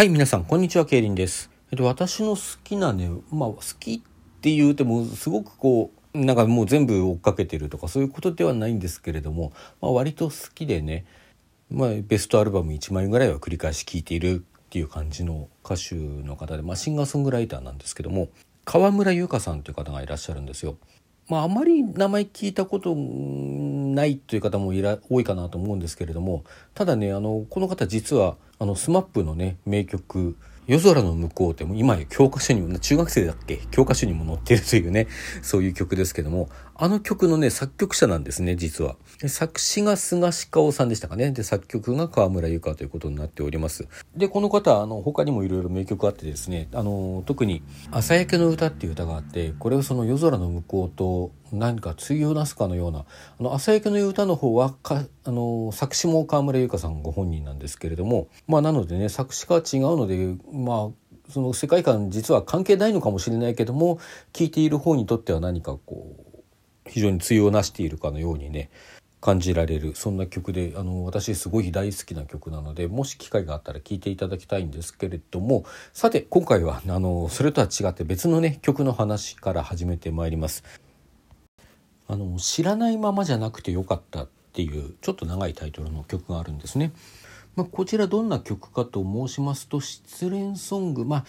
はい、皆さん、こんにちは、ケイリンです。えっと、私の好きなね、まあ、好きって言うても、すごくこう、なんかもう全部追っかけてるとか、そういうことではないんですけれども、まあ、割と好きでね、まあ、ベストアルバム1枚ぐらいは繰り返し聴いているっていう感じの歌手の方で、まあ、シンガーソングライターなんですけども、川村優香さんという方がいらっしゃるんですよ。まあ、あまり名前聞いたことないという方もいら多いかなと思うんですけれどもただねあのこの方実はあの SMAP のね名曲「夜空の向こう」っても今や教科書にも中学生だっけ？教科書にも載ってるというねそういう曲ですけどもあの曲のね作曲者なんですね実は。作詞が菅氏香さんでしたかねで作曲が川村由香ということになっております。でこの方あの他にもいろいろ名曲あってですねあの特に「朝焼けの歌」っていう歌があってこれをその夜空の向こうと何か対をなすかのようなあの朝焼けの歌の方はかあの作詞も川村由香さんご本人なんですけれどもまあなのでね作詞が違うのでまあその世界観実は関係ないのかもしれないけども聴いている方にとっては何かこう非常に対をなしているかのようにね感じられるそんな曲であの私すごい大好きな曲なのでもし機会があったら聴いていただきたいんですけれどもさて今回はあのそれとは違って別のね曲の話から始めてまいります。あの知らないままじゃなくてよかったっていうちょっと長いタイトルの曲があるんですね。まあ、こちらどんな曲かと申しますと失恋ソングまあ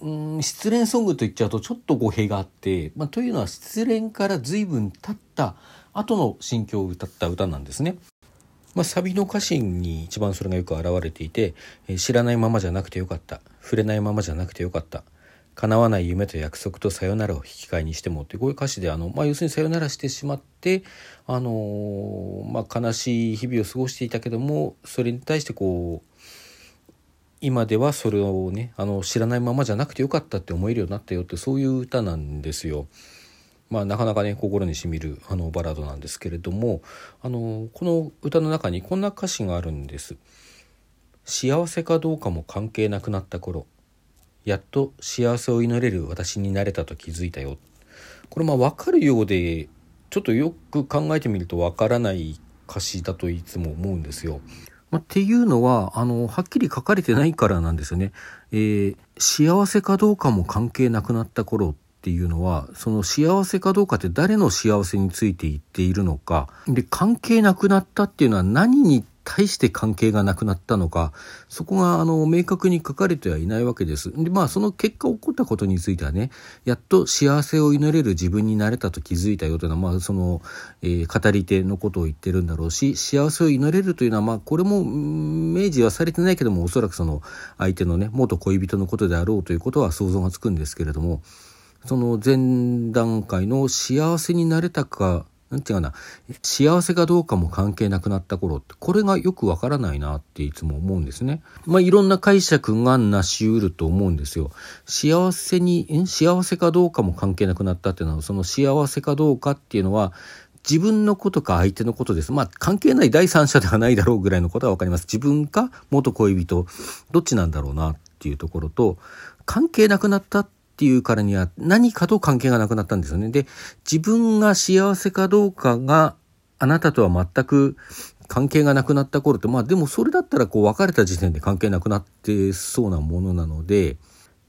うん失恋ソングと言っちゃうとちょっと語弊があって、まあ、というのは失恋から随分経った後の心境を歌った歌なんですね。まあ、サビの歌詞に一番それがよく表れていて「え知らないままじゃなくてよかった触れないままじゃなくてよかった叶わない夢と約束とさよならを引き換えにしても」ってこういう歌詞であの、まあ、要するにさよならしてしまって、あのーまあ、悲しい日々を過ごしていたけどもそれに対してこう今ではそれをねあの知らないままじゃなくてよかったって思えるようになったよってそういう歌なんですよ。まあ、なかなかね心にしみるあのバラードなんですけれどもあのこの歌の中にこんな歌詞があるんです。幸せかどうかも関係なくなった頃やっと幸せを祈れる私になれたと気づいたよ。これまあ分かるようでちょっとよく考えてみると分からない歌詞だといつも思うんですよ。まあ、っていうのはあのはっきり書かれてないからなんですよね。えー幸せかどうかも関係なくなった頃っていうのはその幸せかどうかって誰の幸せについて言っているのかで関係なくなったっていうのは何に対して関係がなくなったのかそこがあの明確に書かれてはいないわけです。でまあその結果起こったことについてはねやっと幸せを祈れる自分になれたと気づいたよというのはまあその、えー語り手のことを言ってるんだろうし幸せを祈れるというのはまあこれも明示はされてないけどもおそらくその相手のね元恋人のことであろうということは想像がつくんですけれどもその前段階の幸せになれたかなんていうかな幸せかどうかも関係なくなった頃ってこれがよくわからないなっていつも思うんですね。まあいろんな解釈がなし得ると思うんですよ。幸せに幸せかどうかも関係なくなったっていうのはその幸せかどうかっていうのは自分のことか相手のことです。まあ関係ない第三者ではないだろうぐらいのことはわかります。自分か元恋人どっちなんだろうなっていうところと関係なくなったってていうからには何かと関係がなくなったんですよね。で、自分が幸せかどうかがあなたとは全く関係がなくなった頃って、まあでもそれだったらこう別れた時点で関係なくなってそうなものなので、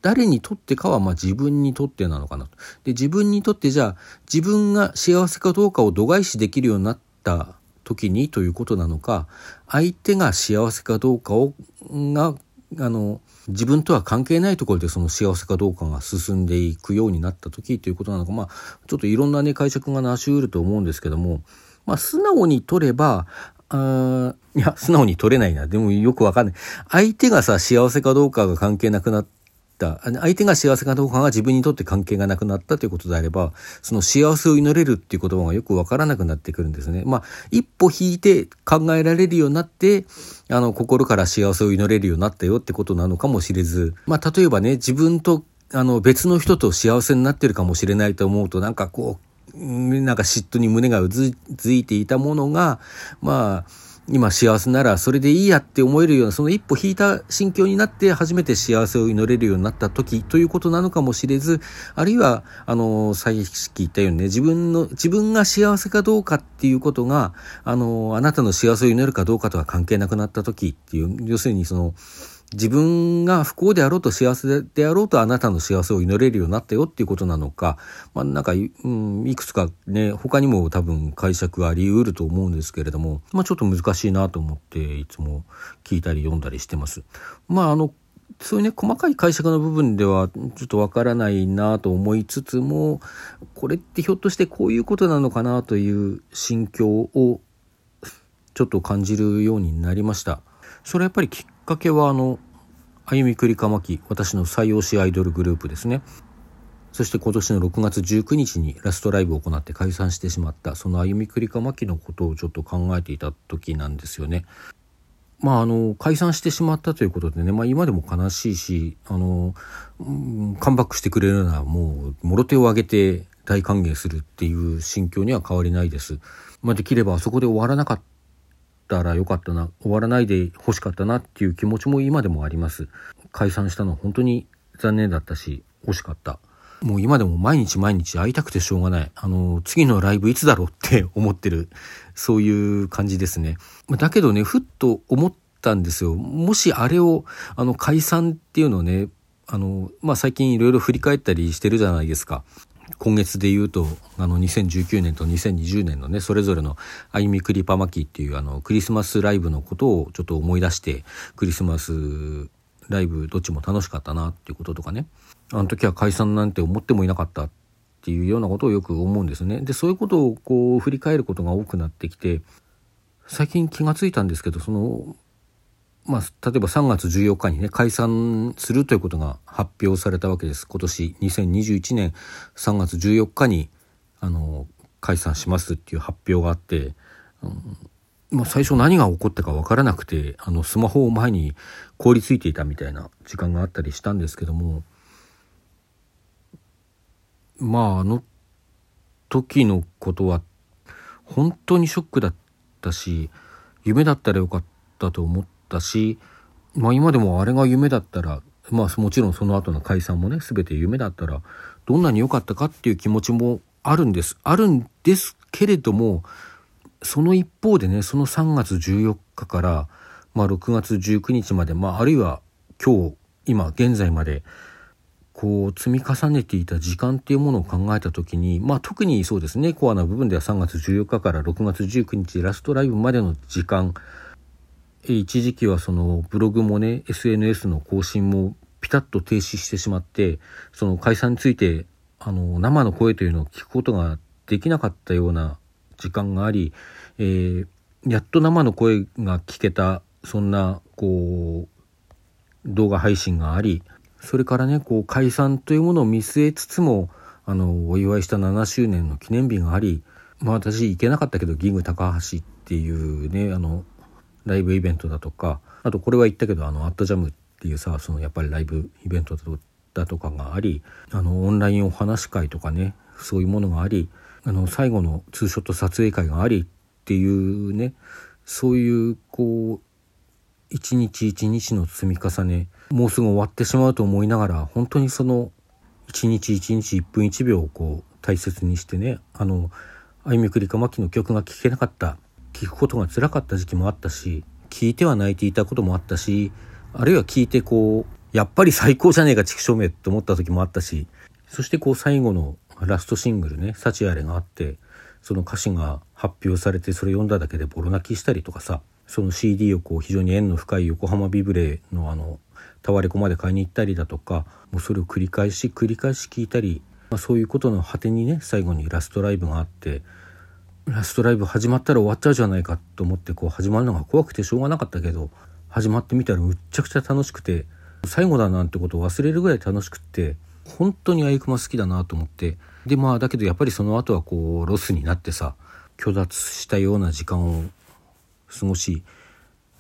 誰にとってかはまあ自分にとってなのかなと。で、自分にとってじゃあ自分が幸せかどうかを度外視できるようになった時にということなのか、相手が幸せかどうかを、が、あの、自分とは関係ないところでその幸せかどうかが進んでいくようになった時ということなのか、まあ、ちょっといろんなね、解釈がなし得ると思うんですけども、まあ、素直に取れば、あいや、素直に取れないな。でもよくわかんない。相手がさ、幸せかどうかが関係なくなって。相手が幸せかどうかが自分にとって関係がなくなったということであれば、その幸せを祈れるっていう言葉がよくわからなくなってくるんですね。まあ、一歩引いて考えられるようになって、あの、心から幸せを祈れるようになったよってことなのかもしれず、まあ、例えばね、自分と、あの、別の人と幸せになってるかもしれないと思うと、なんかこう、なんか嫉妬に胸がうずいていたものが、まあ、今幸せならそれでいいやって思えるような、その一歩引いた心境になって初めて幸せを祈れるようになった時ということなのかもしれず、あるいは、あの、さっき言ったようにね、自分の、自分が幸せかどうかっていうことが、あの、あなたの幸せを祈るかどうかとは関係なくなった時っていう、要するにその、自分が不幸であろうと幸せであろうとあなたの幸せを祈れるようになったよっていうことなのか、まあなんか、うん、いくつかね、他にも多分解釈あり得ると思うんですけれども、まあちょっと難しいなと思っていつも聞いたり読んだりしてます。まああの、そういうね、細かい解釈の部分ではちょっとわからないなと思いつつも、これってひょっとしてこういうことなのかなという心境をちょっと感じるようになりました。それはやっぱりかけはあの、歩みくりかまき、私の採用しアイドルグループですね。そして今年の6月19日にラストライブを行って解散してしまった、その歩みくりかまきのことをちょっと考えていた時なんですよね。まあ、あの、解散してしまったということでね、まあ今でも悲しいし、あの、うん、カムバックしてくれるならもう、もろ手を挙げて大歓迎するっていう心境には変わりないです。まあできればあそこで終わらなかったらよかったな、終わらないで欲しかったなっていう気持ちも今でもあります。解散したのは本当に残念だったし、惜しかった。もう今でも毎日毎日会いたくてしょうがない。あの、次のライブいつだろうって 思ってる。そういう感じですね。だけどね、ふっと思ったんですよ。もしあれを、あの、解散っていうのをね、あの、まあ、最近いろいろ振り返ったりしてるじゃないですか。今月で言うと、あの、2019年と2020年のね、それぞれのあゆみクリパマキっていうあの、クリスマスライブのことをちょっと思い出して、クリスマスライブどっちも楽しかったなっていうこととかね。あの時は解散なんて思ってもいなかったっていうようなことをよく思うんですね。で、そういうことをこう振り返ることが多くなってきて、最近気がついたんですけど、その、まあ、例えば3月14日にね、解散するということが発表されたわけです。今年2021年3月14日に、あの、解散しますっていう発表があって、うんまあ、最初何が起こったか分からなくて、あの、スマホを前に凍りついていたみたいな時間があったりしたんですけども、まああの時のことは本当にショックだったし夢だったらよかったと思ってたしまあ今でもあれが夢だったらまあもちろんその後の解散もね全て夢だったらどんなに良かったかっていう気持ちもあるんですあるんですけれどもその一方でねその3月14日から、まあ、6月19日まで、まあ、あるいは今日今現在までこう積み重ねていた時間っていうものを考えた時にまあ特にそうですねコアな部分では3月14日から6月19日ラストライブまでの時間一時期はそのブログもね SNS の更新もピタッと停止してしまってその解散についてあの生の声というのを聞くことができなかったような時間があり、えー、やっと生の声が聞けたそんなこう動画配信がありそれからね、こう解散というものを見据えつつも、あの、お祝いした7周年の記念日があり、まあ私行けなかったけど、ギグ高橋っていうね、あの、ライブイベントだとか、あとこれは言ったけど、あの、アットジャムっていうさ、そのやっぱりライブイベントだとかがあり、あの、オンラインお話会とかね、そういうものがあり、あの、最後のツーショット撮影会がありっていうね、そういう、こう、一日一日の積み重ね、もうすぐ終わってしまうと思いながら、本当にその一日一日一分一秒をこう大切にしてね、あの、あゆみくりかまきの曲が聴けなかった、聴くことが辛かった時期もあったし、聴いては泣いていたこともあったし、あるいは聴いてこう、やっぱり最高じゃねえか、畜生めって思った時もあったし、そしてこう最後のラストシングルね、幸あれがあって、その歌詞が発表されてそれ読んだだけでボロ泣きしたりとかさ、その CD をこう非常に縁の深い横浜ビブレのあのタワレコまで買いに行ったりだとかもうそれを繰り返し繰り返し聞いたり、まあ、そういうことの果てにね最後にラストライブがあってラストライブ始まったら終わっちゃうじゃないかと思ってこう始まるのが怖くてしょうがなかったけど始まってみたらむっちゃくちゃ楽しくて最後だなんてことを忘れるぐらい楽しくって本当にあゆくま好きだなと思って。でまあだけどやっぱりその後はこうロスになってさ虚脱したような時間を過ごし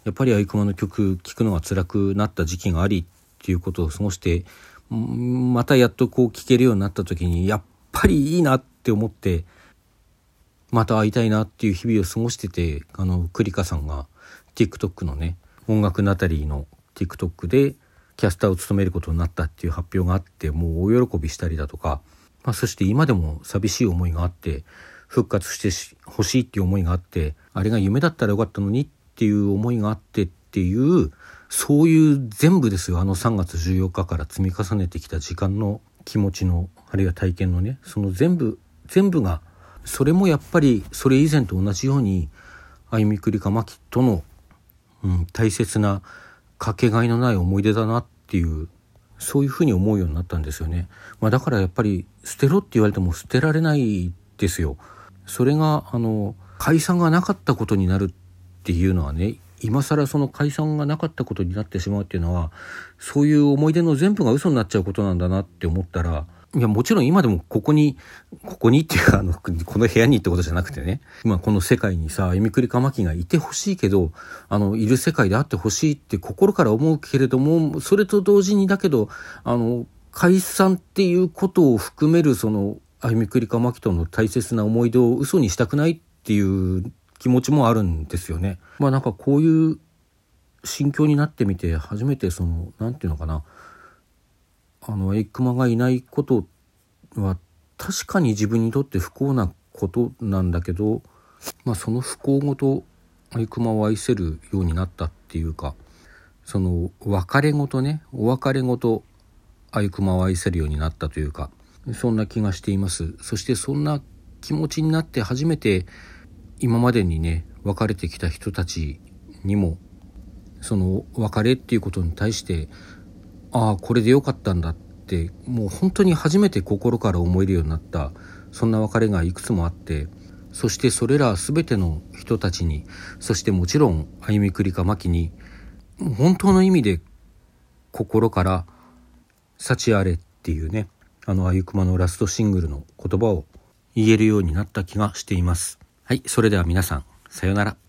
やっぱりあいくまの曲聴くのが辛くなった時期がありっていうことを過ごしてまたやっとこう聴けるようになった時にやっぱりいいなって思ってまた会いたいなっていう日々を過ごしててあのクリカさんが TikTok のね音楽ナタリーの TikTok でキャスターを務めることになったっていう発表があってもう大喜びしたりだとか、まあ、そして今でも寂しい思いがあって復活してほしいっていう思いがあってあれが夢だったらよかったのにっていう思いがあってっていうそういう全部ですよあの3月14日から積み重ねてきた時間の気持ちのあるいは体験のねその全部全部がそれもやっぱりそれ以前と同じように歩みくりかまきとの、うん、大切なかけがえのない思い出だなっていうそういうふうに思うようになったんですよね。まあ、だからやっぱり捨てろって言われても捨てられないですよ。それがあの解散がなかったことになるっていうのはね今更その解散がなかったことになってしまうっていうのはそういう思い出の全部が嘘になっちゃうことなんだなって思ったらいやもちろん今でもここにここにっていうかあのこの部屋にってことじゃなくてね今この世界にさえみくりかまきがいてほしいけどあのいる世界であってほしいって心から思うけれどもそれと同時にだけどあの解散っていうことを含めるそのあゆみくりかまきとの大切な思い出を嘘にしたくないっていう気持ちもあるんですよね。まあなんかこういう心境になってみて初めてその何て言うのかなあのエイクマがいないことは確かに自分にとって不幸なことなんだけど、まあ、その不幸ごとエイクマを愛せるようになったっていうかその別れごとねお別れごとアイクマを愛せるようになったというかそんな気がしています。そしてそんな気持ちになって初めて今までにね別れてきた人たちにもその別れっていうことに対してああこれでよかったんだってもう本当に初めて心から思えるようになったそんな別れがいくつもあってそしてそれら全ての人たちにそしてもちろん歩みくりかまきに本当の意味で心から幸あれっていうねあのあゆくまのラストシングルの言葉を言えるようになった気がしています。はいそれでは皆さんさようなら。